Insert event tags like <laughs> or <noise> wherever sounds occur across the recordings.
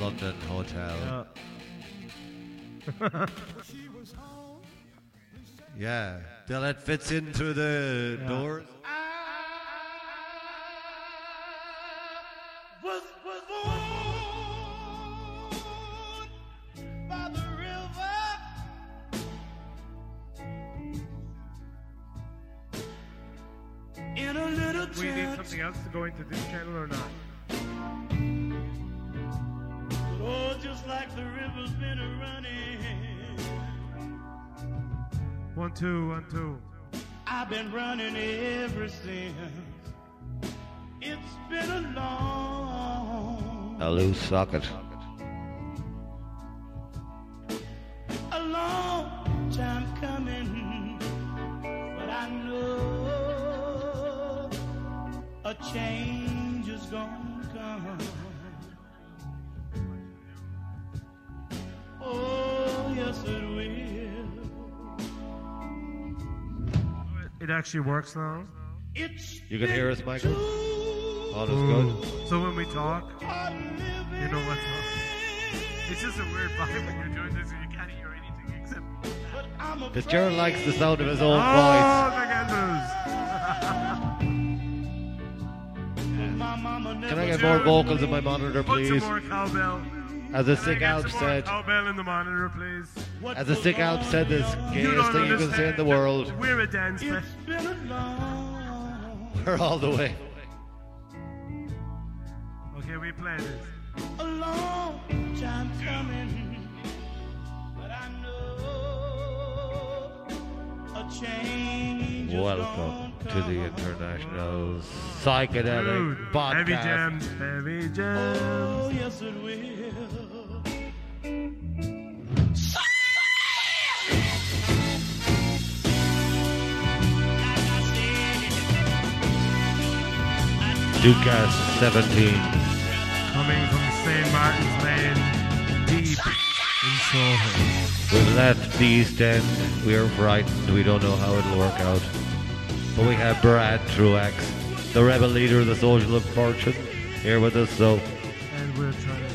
London hotel. Yeah. <laughs> Yeah, till it fits into the Yeah. doors. Been running ever since. It's been a long, A loose socket. It actually works now. It's You can hear us, Michael? All is Ooh. good. So when we talk, you know what's <laughs> up. It's just a weird vibe when you're doing this and you can't hear anything except. Because Jared likes the sound of his own Oh, voice. <laughs> Can I get more vocals in my monitor, Put some please? more cowbell. As a sick get Alp said, Cowbell in the monitor, please. as a sick Alp said, this You gayest don't thing you can say in the world. We're a dance fest. We're all the way. Okay, we play this. a long time coming, but I know a change Welcome to the International Psychedelic Dude, Podcast. heavy jams, heavy jams. Oh, yes, it will. Dudecast 17. Coming from St. Martin's Lane, deep in Soho. We've left the East End. We are frightened. We don't know how it'll work out. But we have Brad Truax, the rebel leader of the Soldiers of Fortune, here with us. So And we're trying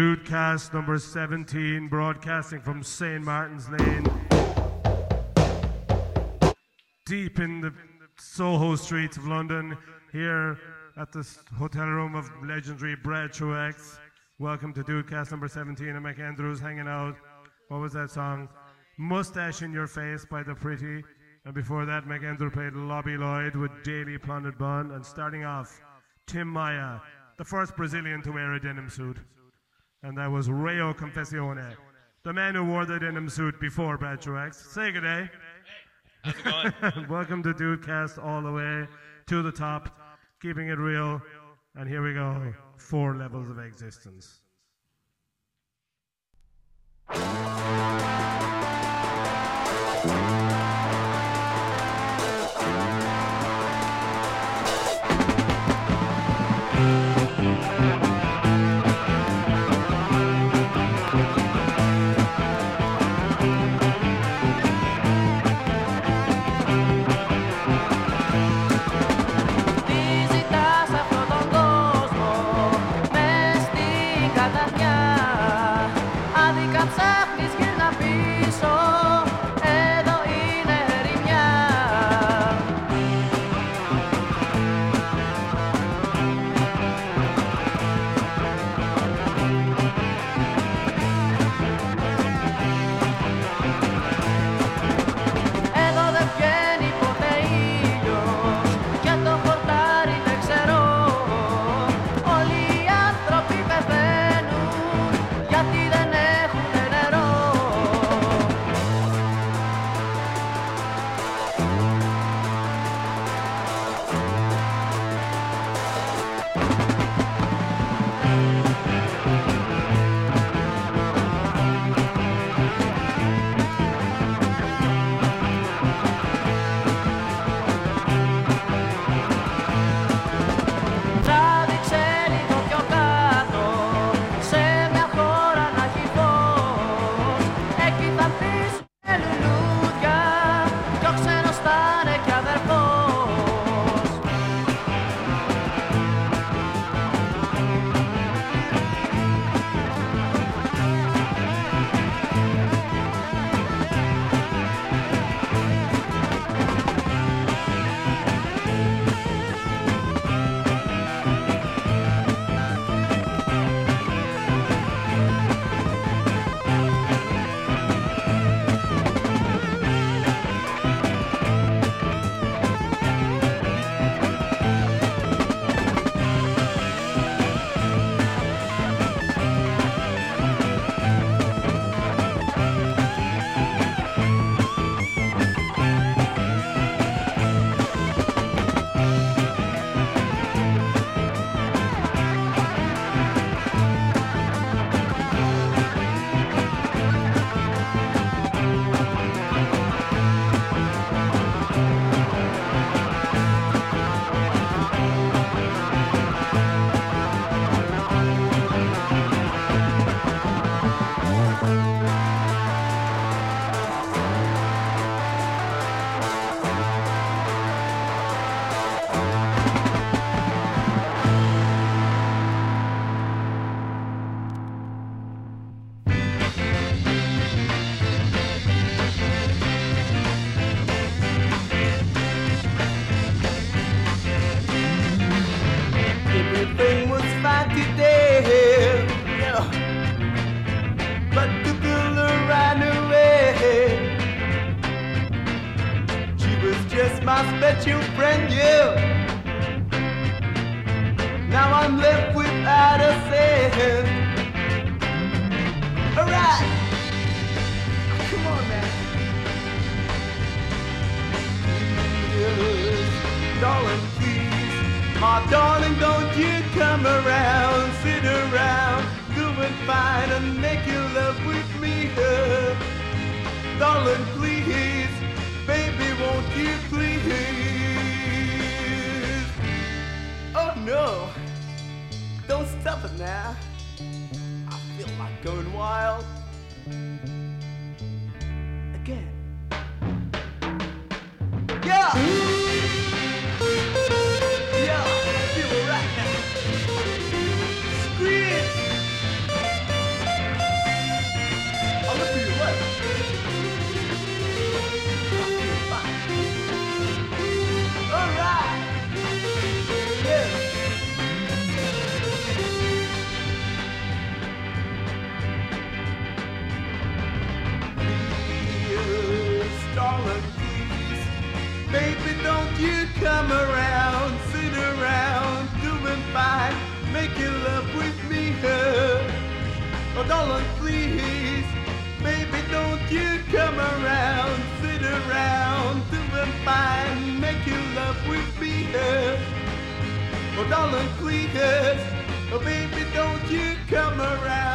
Dudecast number 17, broadcasting from St. Martin's Lane. Deep in the Soho streets of London, here at the hotel room of legendary Brad Truax. Welcome to Dudecast number 17. I'm McAndrews hanging out. What was that song? Mustache in Your Face by The Pretty. And before that, McAndrew played Lobby Loyde with Daily Plundered Bun. And starting off, Tim Maia, the first Brazilian to wear a denim suit and that was Rayo Confessione, the man who wore the denim suit before Brad Truax. Say good day. How's it going? <laughs> Welcome to Dudecast all the way to the top, keeping it real. And here we go, four levels of existence. Yeah! Come around, sit around, doing fine, making love with me, huh? Oh, darling, please, baby, don't you come around, sit around, doing fine, making love with me, huh? Oh, darling, please, oh, baby, don't you come around,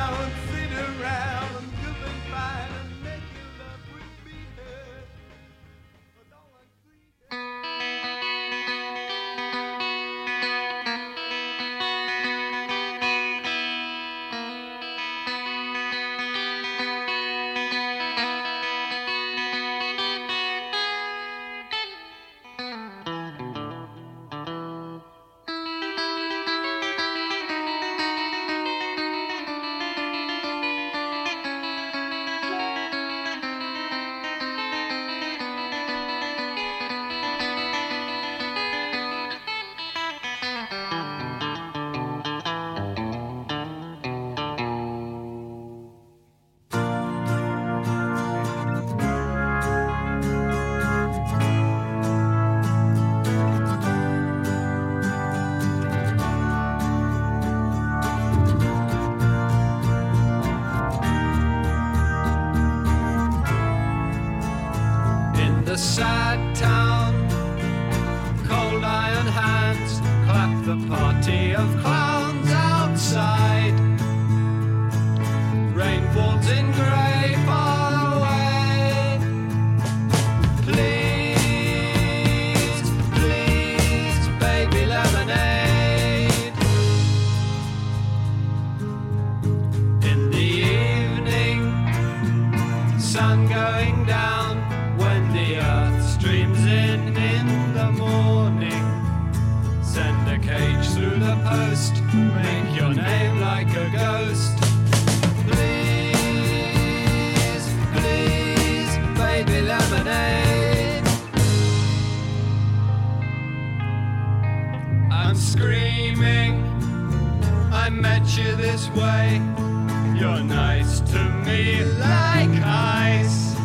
I'm screaming, I met you this way. You're nice to me like ice.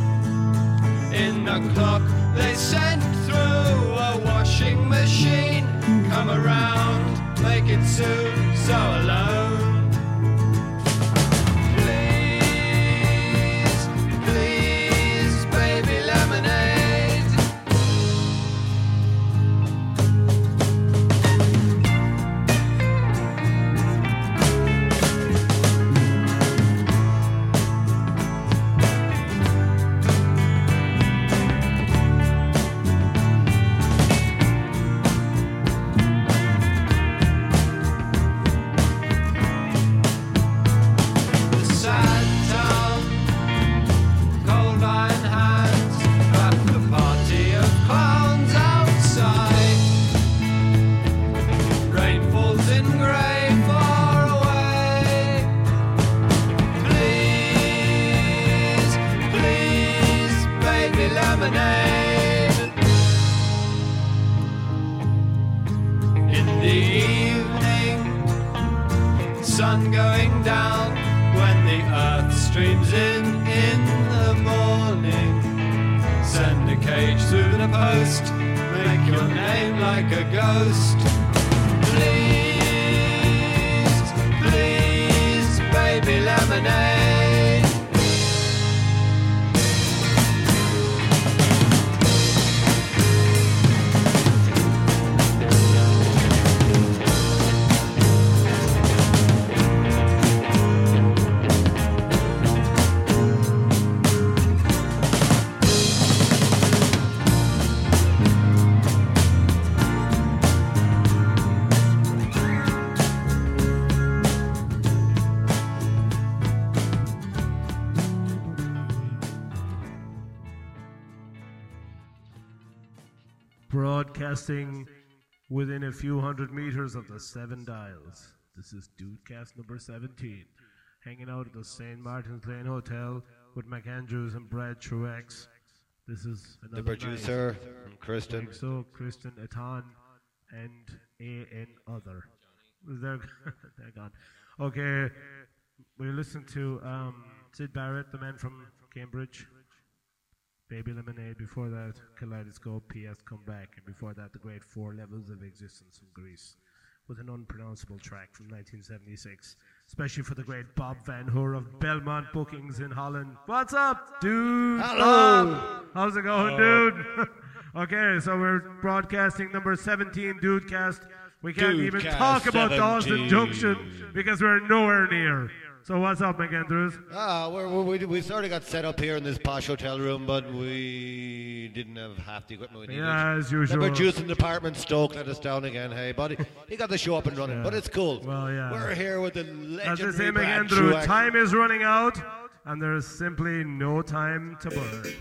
In the clock they sent through a washing machine. Come around, make it soon, so alone. Broadcasting within a few hundred meters of the Seven Dials. This is Dudecast number 17. Hanging out at the St. Martin's Lane Hotel with McAndrews and Brad Truax. This is The another producer, night. Kristen. So, Kristen, Atan, and A.N. Other. They're, <laughs> they're gone. Okay, we listen to um, Syd Barrett, the man from Cambridge. Baby Lemonade, before that, Kaleidoscope, P.S. Come Back, and before that, the great four levels of existence from Greece, with an unpronounceable track from 1976, especially for the great Bob Van Hoor of Belmont Bookings in Holland. What's up, dude? Hello! How's it going, Hello. dude? <laughs> okay, so we're broadcasting number 17, Dudecast. We can't dude even talk 17. about Dalston Junction because we're nowhere near. So what's up, McAndrews? Ah, we we sort of got set up here in this posh hotel room, but we didn't have half the equipment we needed. Yeah, as usual. Remember, producing Department Stoke let us down again. Hey, buddy, he got the show up and running, yeah. but it's cool. Well, yeah. We're here with the legendary As they say, McAndrew, time is running out, and there is simply no time to burn.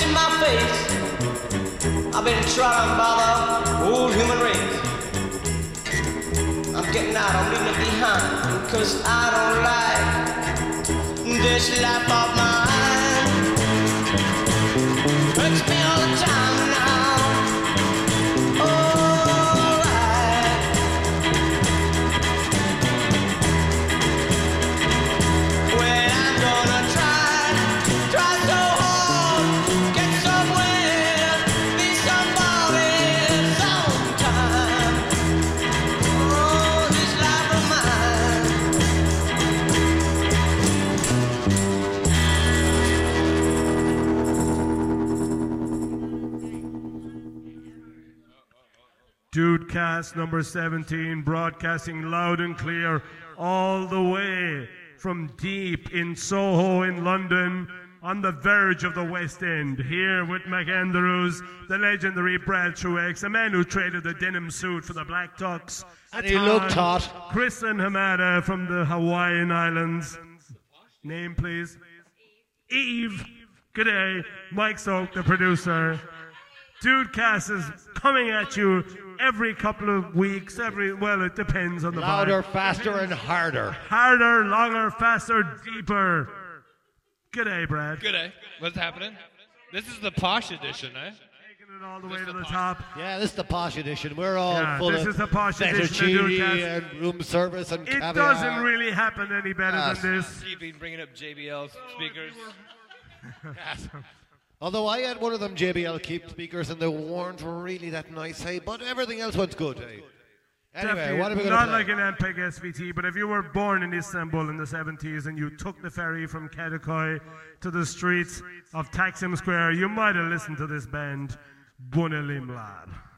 In my face. I've been trodden by the old human race. I'm getting out, I'm leaving it behind, cause I don't like this life of mine. Dudecast number 17, broadcasting loud and clear all the way from deep in Soho in London on the verge of the West End. Here with McAndrews, the legendary Brad Truax, a man who traded the denim suit for the Black Tux. And he looked hot. Chris and Hamada from the Hawaiian Islands. Name, please. Eve. Good day. Mike Soak, the producer. Dudecast is coming at you every couple of weeks. Every well, it depends on the Louder, vibe. faster, and harder. harder, longer, faster, deeper. Good day, Brad. Good day. What's happening? This is the posh edition, eh? Taking it all the way to the top. Yeah, this is the posh edition. We're all Yeah, full this of is the posh edition of Dude fettuccine Cast. and room service and It caviar. doesn't really happen any better Yes. than this. Keeping bringing up JBL speakers. <laughs> <laughs> Although I had one of them JBL Keep speakers and they weren't really that nice, hey, but everything else went good, hey. Anyway, Definitely what are we going not play? like an MPEG SVT, but if you were born in Istanbul in the 70s and you took the ferry from Kadıköy to the streets of Taksim Square, you might have listened to this band, Bunalımlar. Özlediğim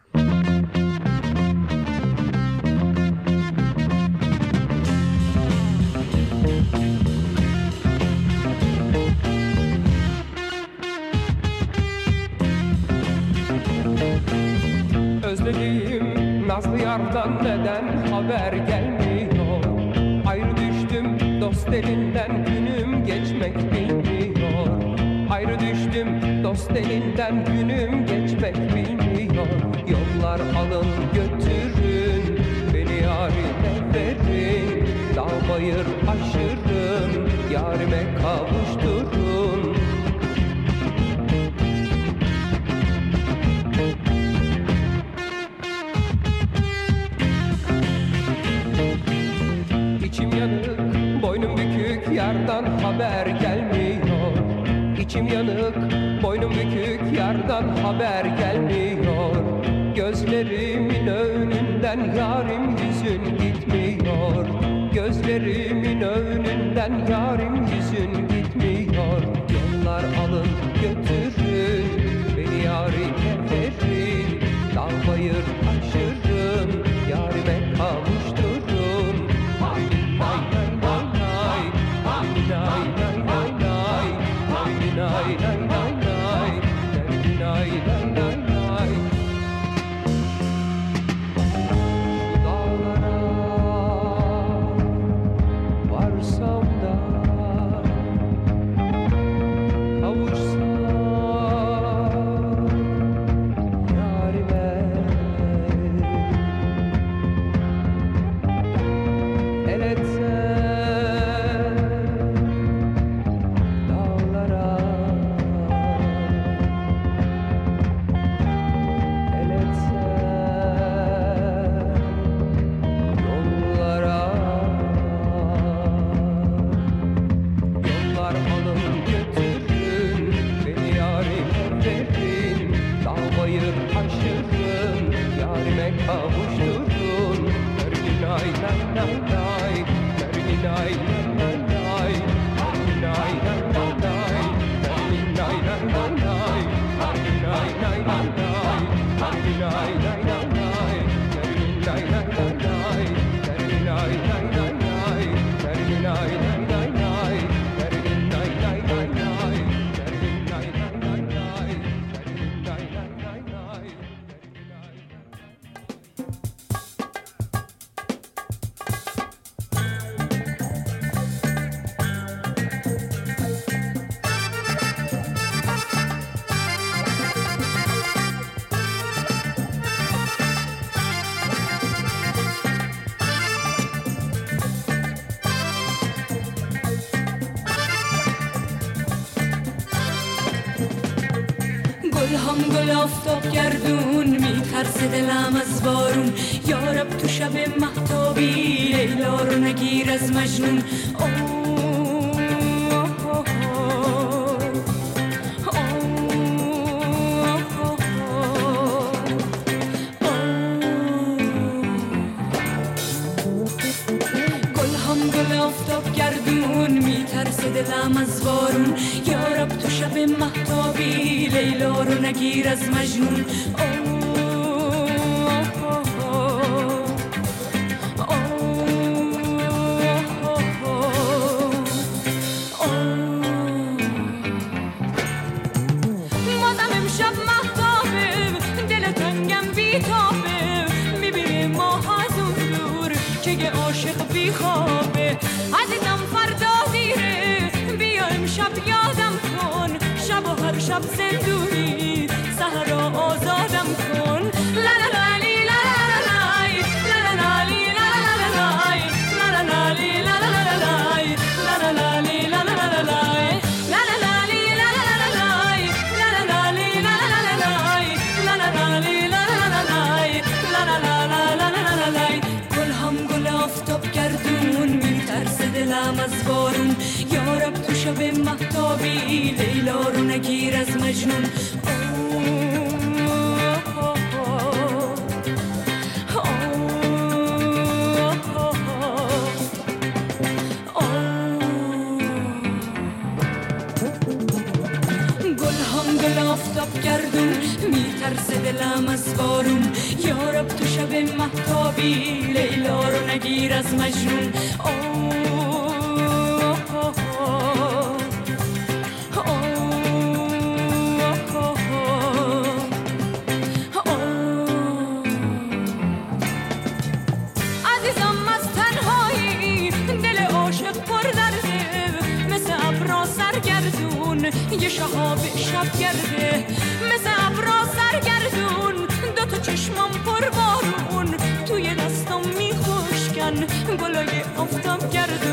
Nazlı yardan neden haber gelmiyor? Ayrı düştüm dost elinden günüm geçmek bilmiyor. Ayrı düştüm dost elinden günüm geçmek bilmiyor. Yollar alın götürün beni yarime verin. Dağ bayır aşırın yarime kavuşturun yardan haber gelmiyor. İçim yanık, boynum bükük, yardan haber gelmiyor. Gözlerimin önünden yarim yüzün gitmiyor. Gözlerimin önünden yarim ما از بارون یارب تو شب محتابی لیلا رو نگیر از مجنون. seduce. برم از بارون یارب تو شب محتابی لیلا رو نگیر از مجنون یه شهاب شب گرده get it.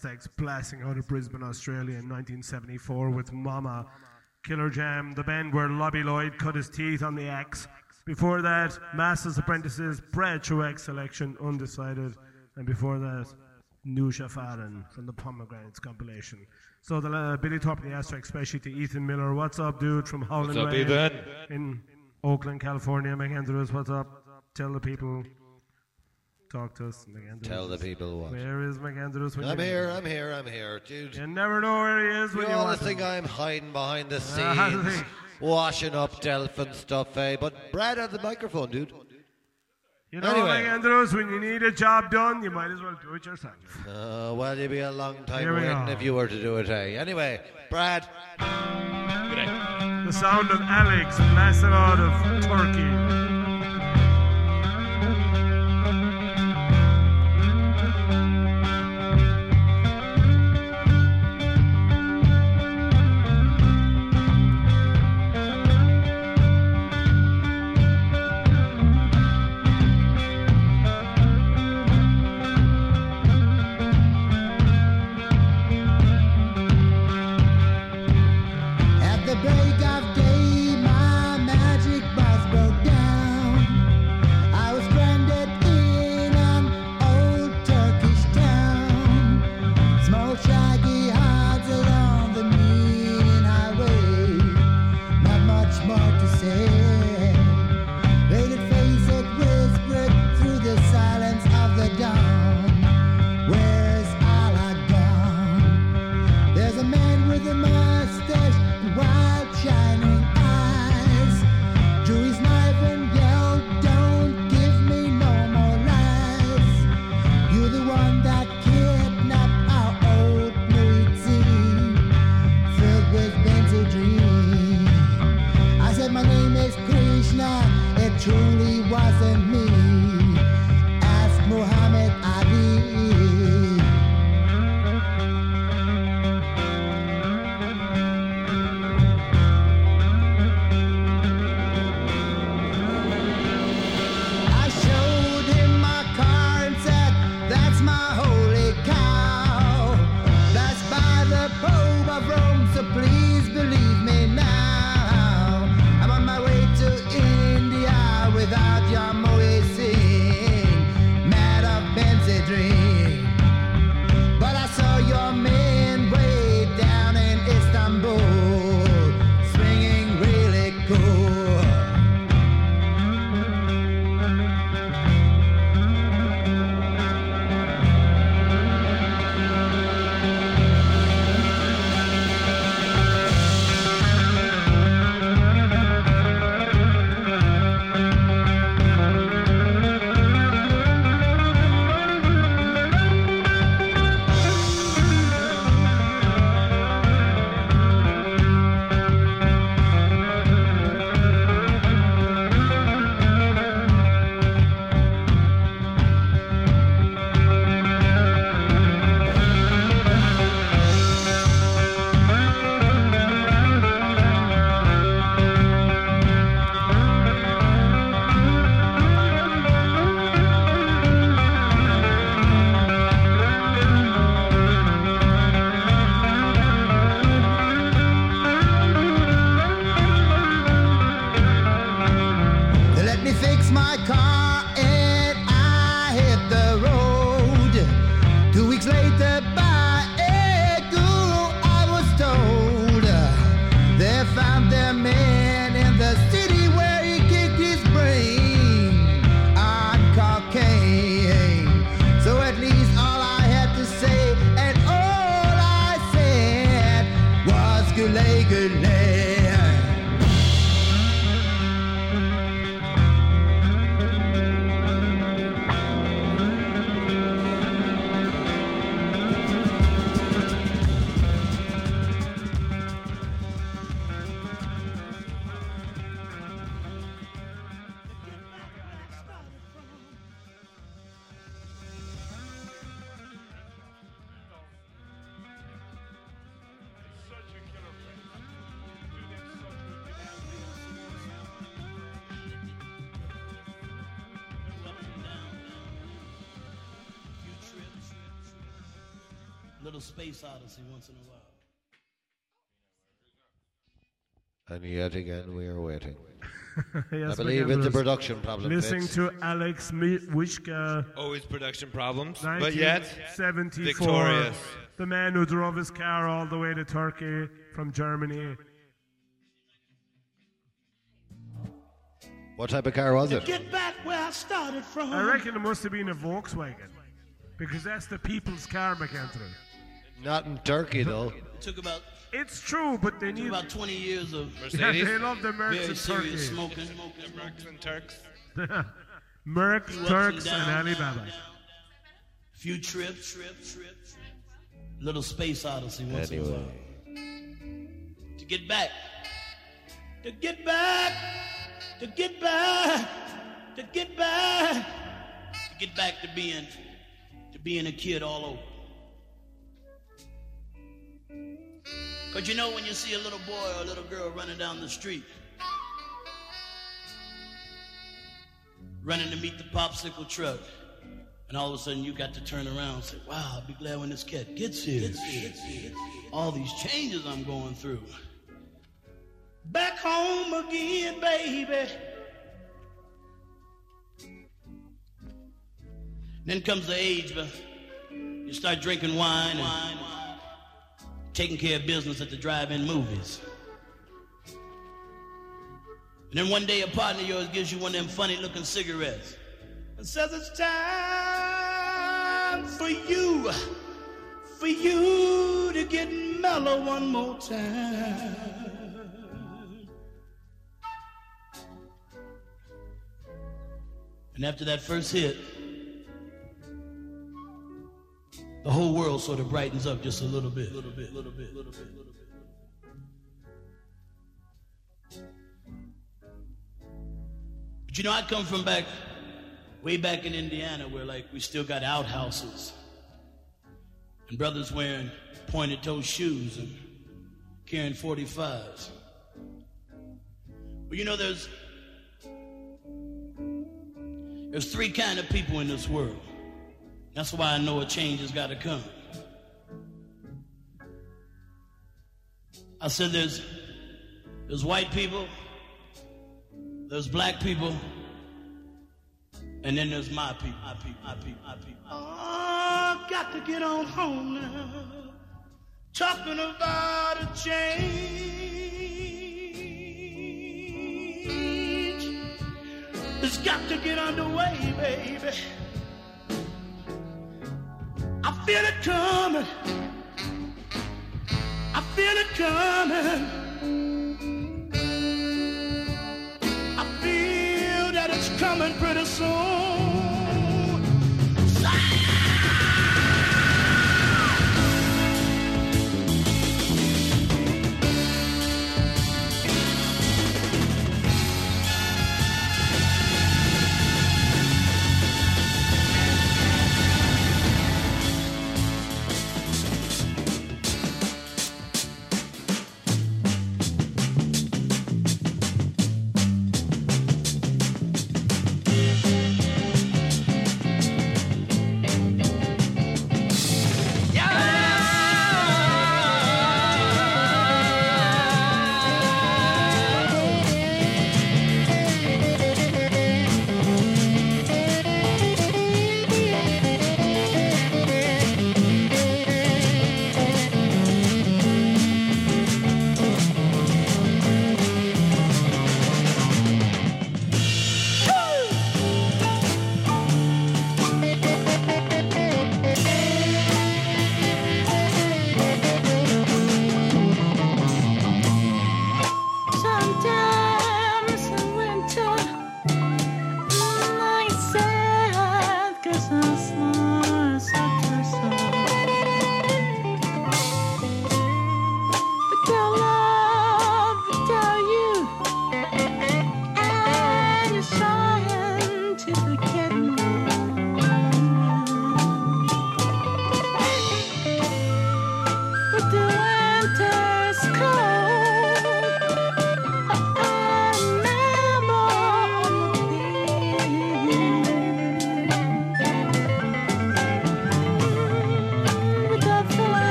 Aztecs blasting out of Brisbane, Australia in 1974 with Mama. Killer Jam, the band where Lobby Loyde cut his teeth on the axe. Before that, Masters Apprentices, Brad Truax selection, Undecided. And before that, Nusha Faden from the Pomegranates compilation. So the uh, Billy Thorpe and the Aztecs, especially to Ethan Miller. What's up, dude, from Howland What's up, Ethan? in Oakland, California. McAndrews, what's up? Tell the people. Talk to us, McAndrews. Tell the people what. Where is McAndrews? when I'm you- here, I'm here, I'm here, dude. You never know where he is when You you all want think him. I'm hiding behind the <laughs> scenes, washing up Delph and stuff, eh? But Brad had the microphone, dude. You know, Anyway. McAndrews, when you need a job done, you might as well do it yourself. Uh, well, you'd be a long time waiting go. if you were to do it, eh? Anyway, Brad. The sound of Alex blasting out of Turkey. Once in a while. And yet again, we are waiting. <laughs> Yes, I believe it's a production problem. Listening Fitz. to Alex Mi- Wishka. Always oh, production problems, but yet 1974, victorious. The man who drove his car all the way to Turkey from Germany. What type of car was it? Get back where I started from. I reckon it must have been a Volkswagen. Because that's the people's car, McAndrew. Not in Turkey, though. It took about It's true, but they took need. about 20 years of Yeah, <laughs> they love the Mercs very in serious Turkey. smoking. Mercs and Turks. <laughs> Merc, Few ups Turks, and downs, Alibaba. Few trips, trips, trips. Little space odyssey once in a Anyway. while. To get back. To get back. To get back. To get back. To get back to being to being a kid all over. Cause you know when you see a little boy or a little girl running down the street, running to meet the popsicle truck, and all of a sudden you got to turn around and say, wow, I'll be glad when this cat gets here. All these changes I'm going through. Back home again, baby. Then comes the age, but you start drinking wine and taking care of business at the drive-in movies. And then one day a partner of yours gives you one of them funny-looking cigarettes and says it's time for you, for you to get mellow one more time. And after that first hit, the whole world sort of brightens up just a little bit. Little bit, little bit, little bit, little bit. But you know, I come from back, way back in Indiana, where like we still got outhouses, and brothers wearing pointed toe shoes and carrying 45s. But you know, there's there's three kind of people in this world. That's why I know a change has got to come. I said there's there's white people, there's black people, and then there's my people, my people, my people, my people. Oh, got to get on home now. Talking about a change. It's got to get underway, baby. I feel it coming. I feel it coming. I feel that it's coming pretty soon.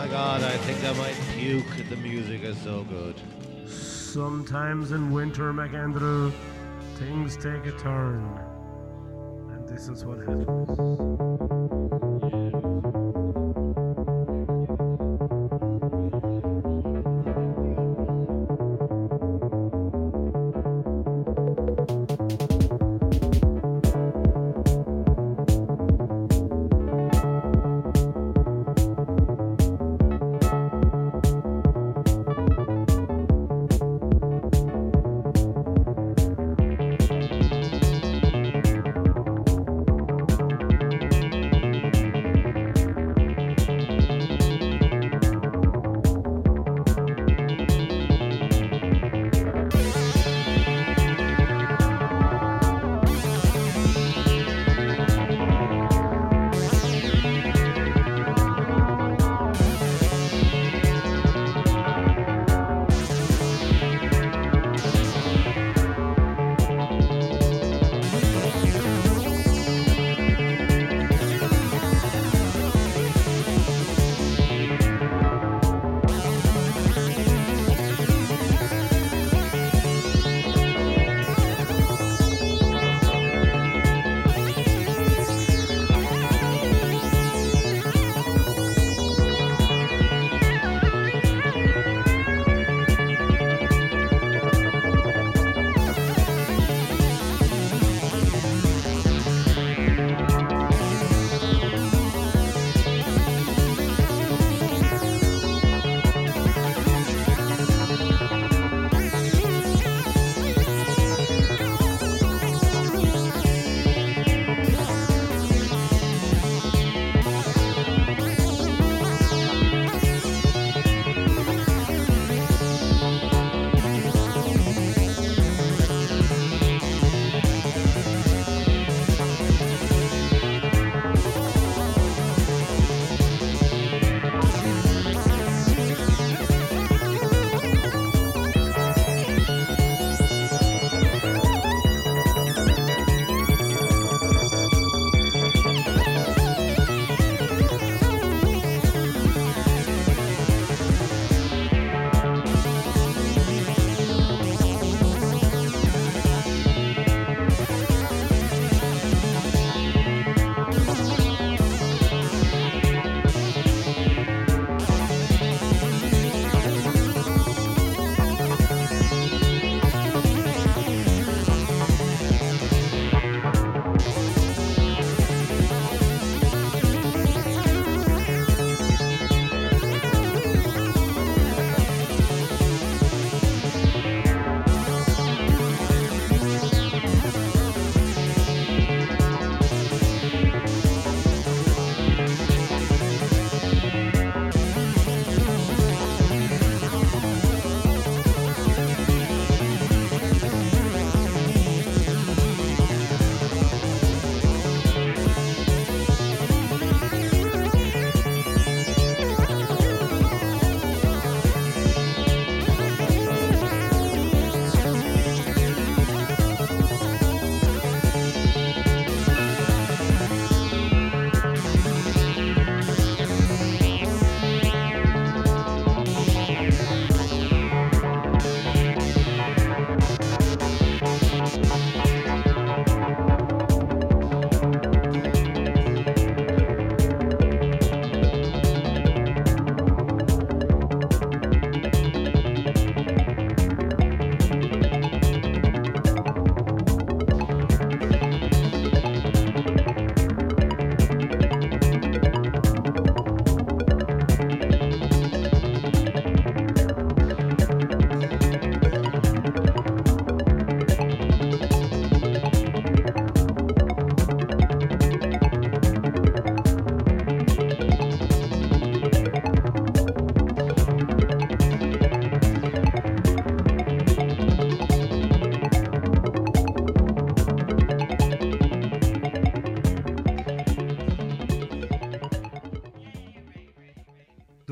My god, I think I might puke. The music is so good. Sometimes in winter, McAndrew, things take a turn. And this is what happens.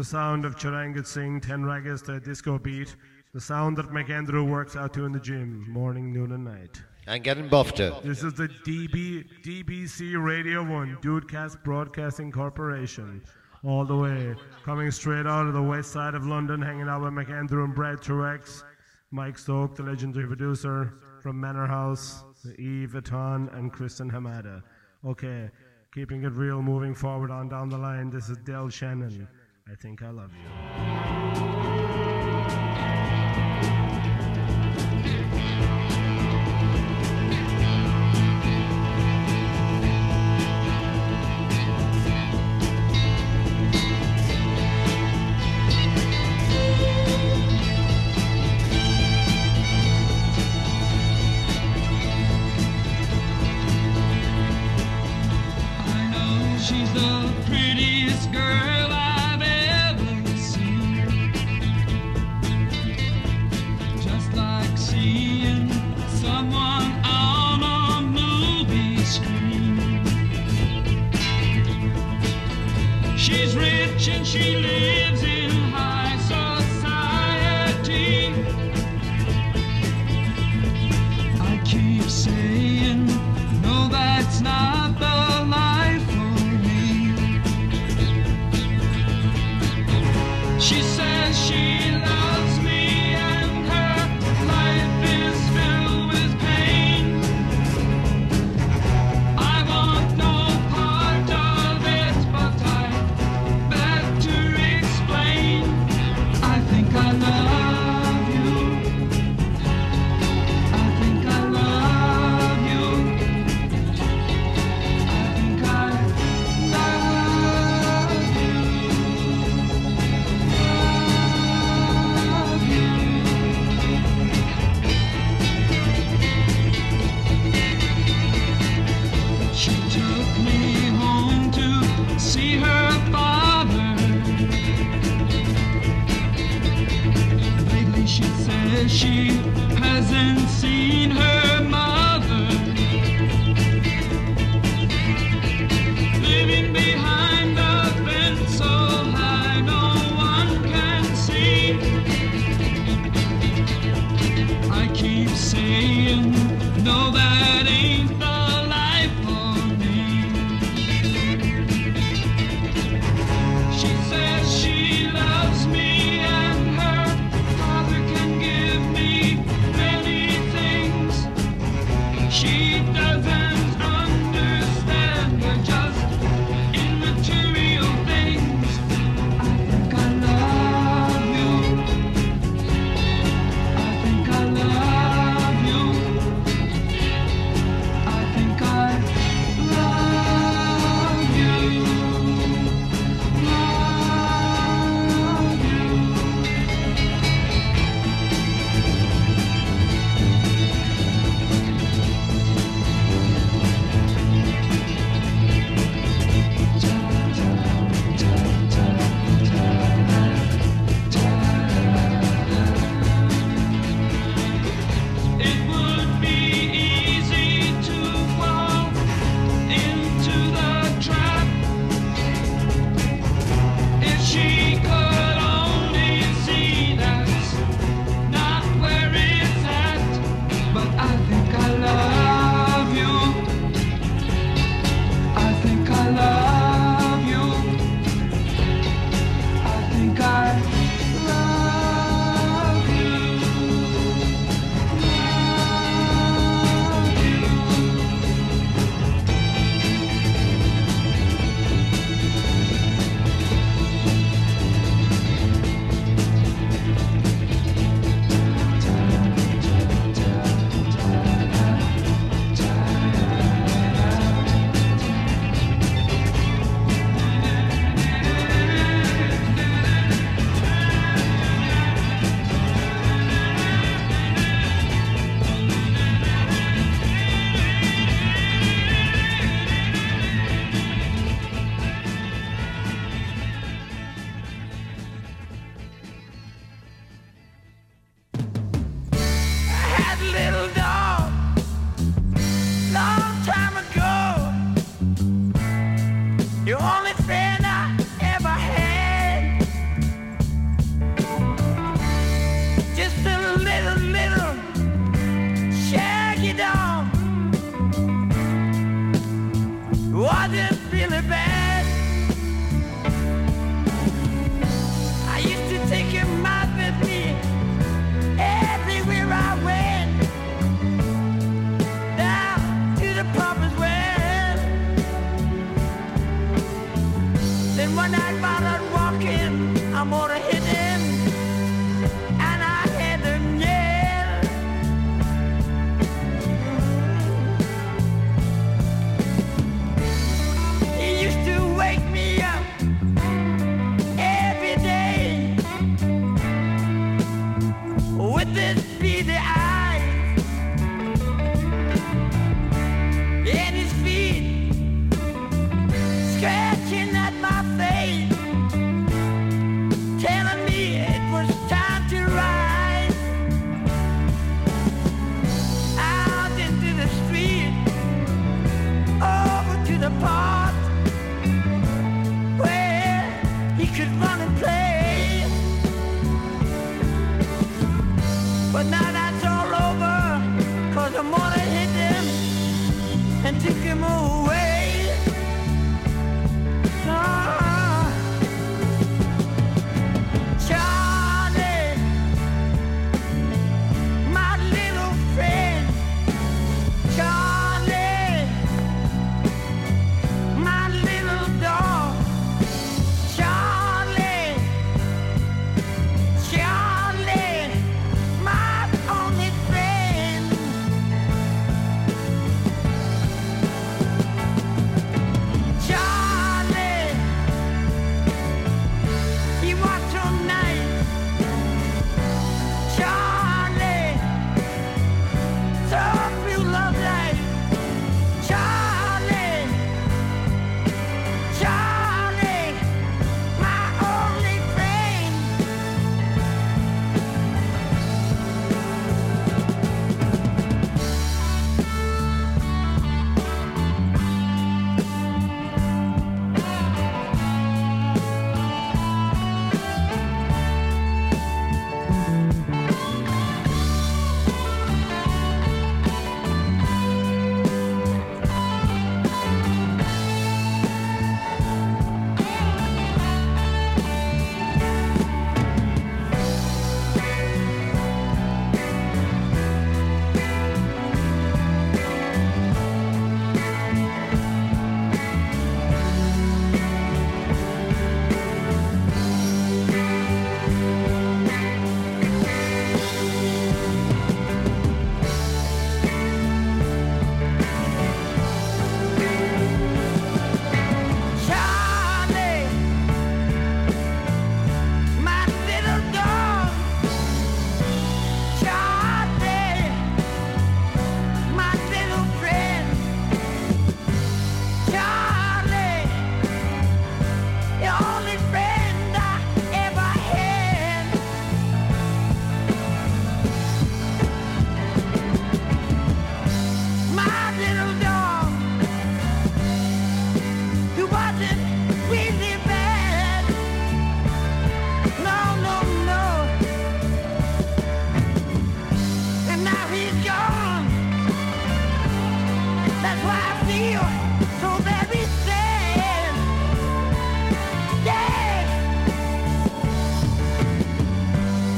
sound of Charanjit Singh, 10 ragas to a disco beat, the sound that McAndrew works out to in the gym, morning, noon, and night. And getting buffed to. This is the DB, DBC Radio 1, Dudecast Broadcasting Corporation. All the way, coming straight out of the west side of London, hanging out with McAndrew and Brad Truax, Mike Stoke, the legendary producer from Manor House, Eve Vuitton, and Kristen Hamada. Okay, keeping it real, moving forward on down the line. This is Del Shannon. I think I love you. But now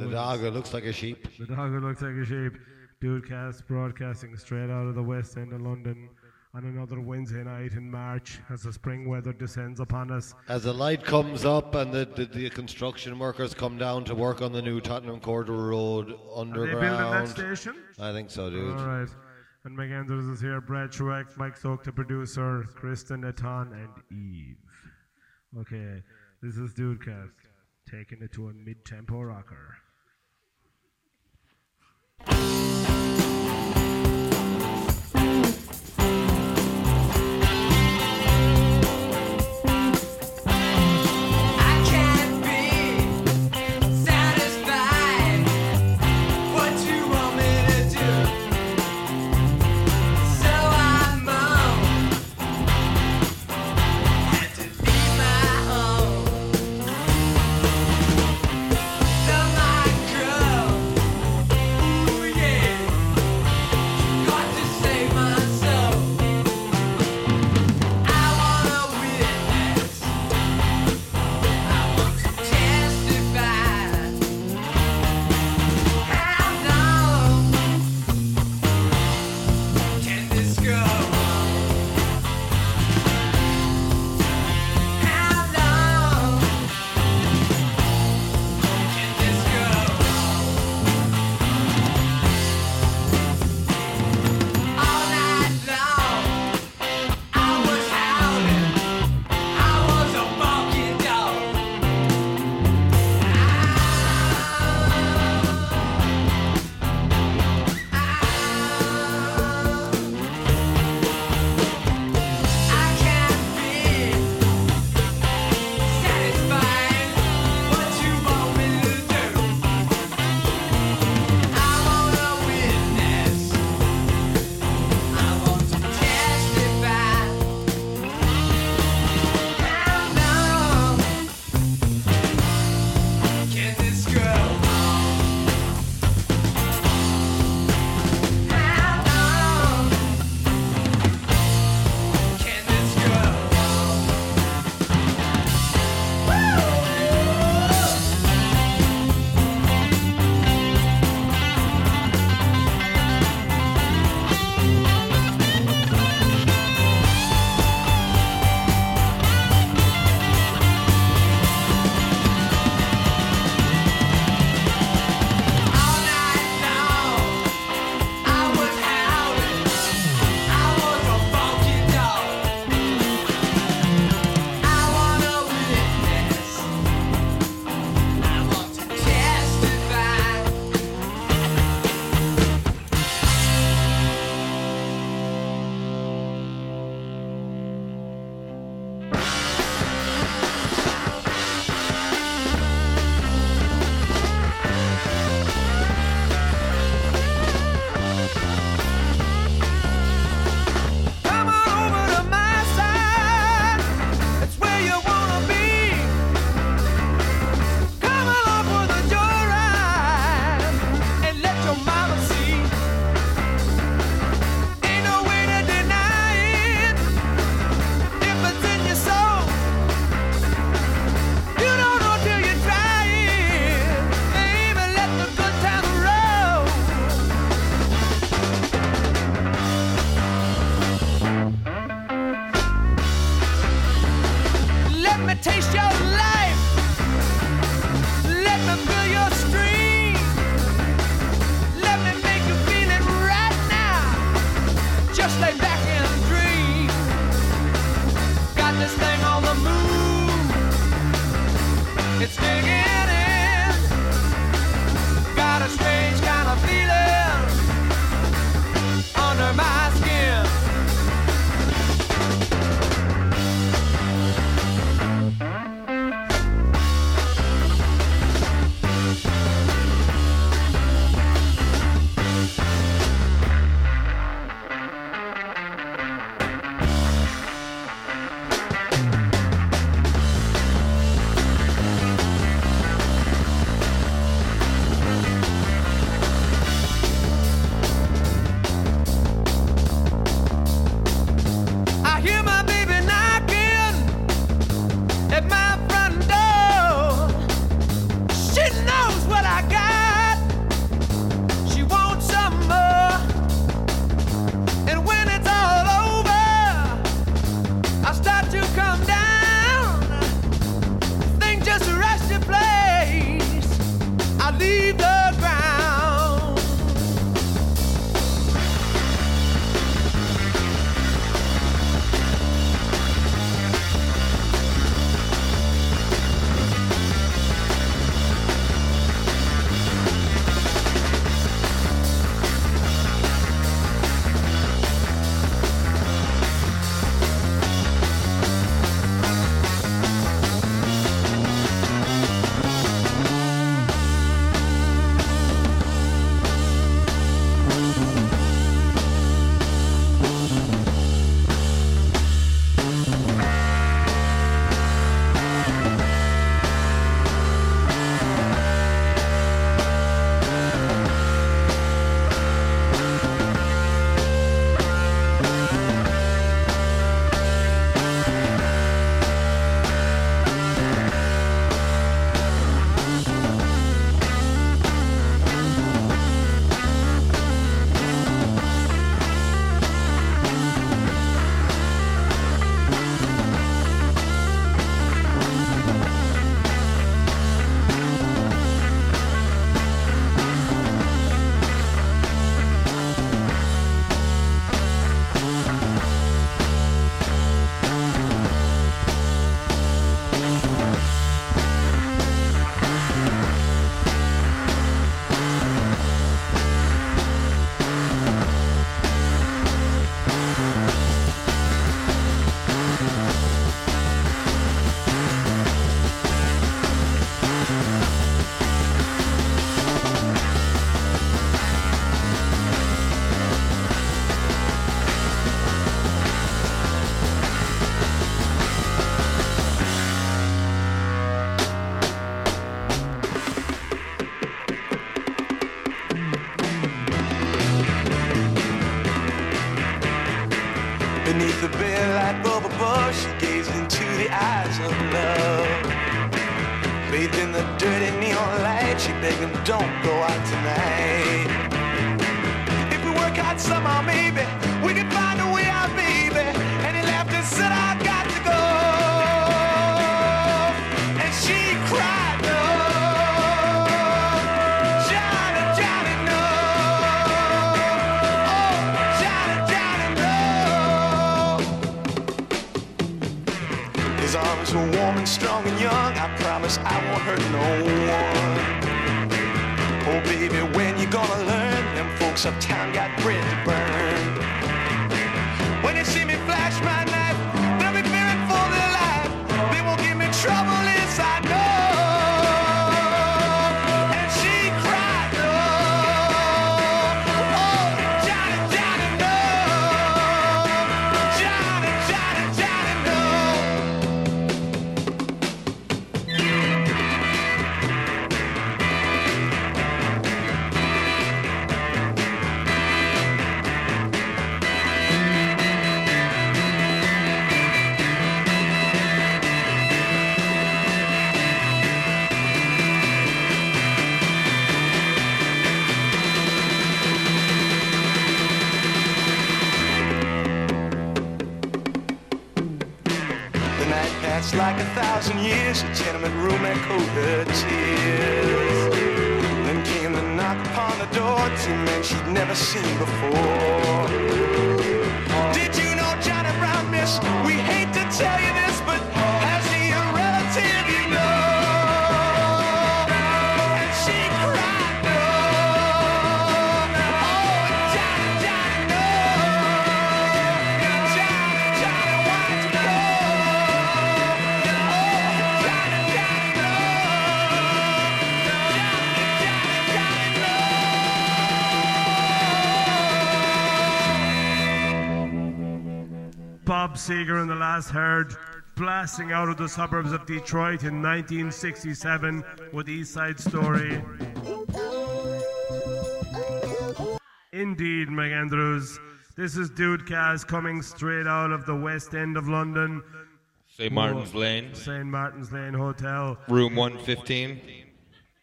The dog who looks like a sheep. The dog who looks like a sheep. Dudecast broadcasting straight out of the West End of London on another Wednesday night in March as the spring weather descends upon us. As the light comes up and the, the, the construction workers come down to work on the new Tottenham Court Road Are they underground. building that station? I think so, dude. All right. And Meg Andrews is here, Brad Truax, Mike Soak, the producer, Kristen Eton, and Eve. Okay, this is Dudecast, taking it to a mid-tempo rocker. She don't go out tonight. If we work out somehow, maybe we can find a way out, baby. And he laughed and said, I got to go. And she cried, no. Johnny, Johnny, no. Oh, Johnny, Johnny, no. His arms were warm and strong and young. I promise I won't hurt no one. Oh, baby, when you gonna learn? Them folks uptown got bread to burn. When you see me flash my thousand years. A tenement room echoed her tears. Then came the knock upon the door. Two men she'd never seen before. Seger and the Last Heard blasting out of the suburbs of Detroit in 1967 with East Side Story. Indeed, Meg Andrews. This is Dudecast coming straight out of the west end of London. St. Martin's Lane. St. Martin's Lane Hotel. Room 115.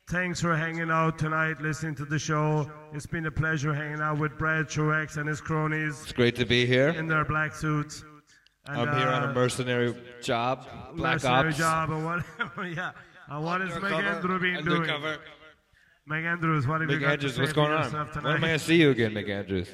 Thanks for hanging out tonight, listening to the show. It's been a pleasure hanging out with Brad Truax and his cronies It's great to be here. in their black suits. And, I'm here on uh, a mercenary job, black mercenary ops. job and what <laughs> yeah and what is Undercover, McAndrew been doing undercover. McAndrews what have you got to say what's going on? yourself When am I tonight? going to see you again, McAndrews?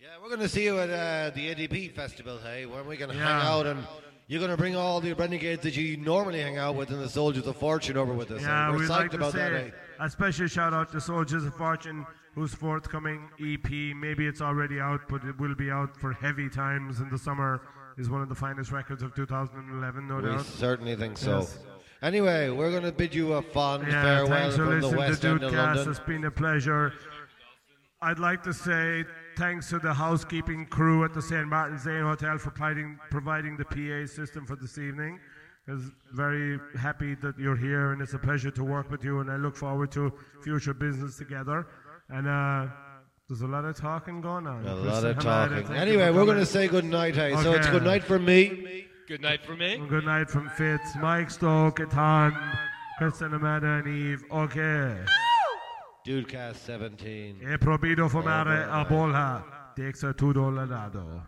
Yeah, we're going to see you at uh, the ATP festival, hey, when we can Yeah. hang out and you're going to bring all the renegades that you normally hang out with and the soldiers of fortune over with us. yeah. We're psyched like to about say that, hey. a special shout out to Soldiers of Fortune whose forthcoming EP maybe it's already out but it will be out for heavy times in the summer is one of the finest records of 2011 no We doubt certainly think so. Yes. Anyway, we're going to bid you a fond Yeah, farewell thanks for from the West to End of London. It's been a pleasure. I'd like to say thanks to the housekeeping crew at the St. Martin's Lane Hotel for providing, providing the PA system for this evening. I was very happy that you're here, and it's a pleasure to work with you, and I look forward to future business together. And uh, there's a lot of talking going on. A lot of talking. Anyway, we're going to say good night, hey. So it's good night from me. Good night for me. Good night from Fitz, Mike Stoke, Etan, Kristen Amanda, and Eve. Okay. Dudecast 17. E probido fumare Over. a bolla. Dexa tu dolarado.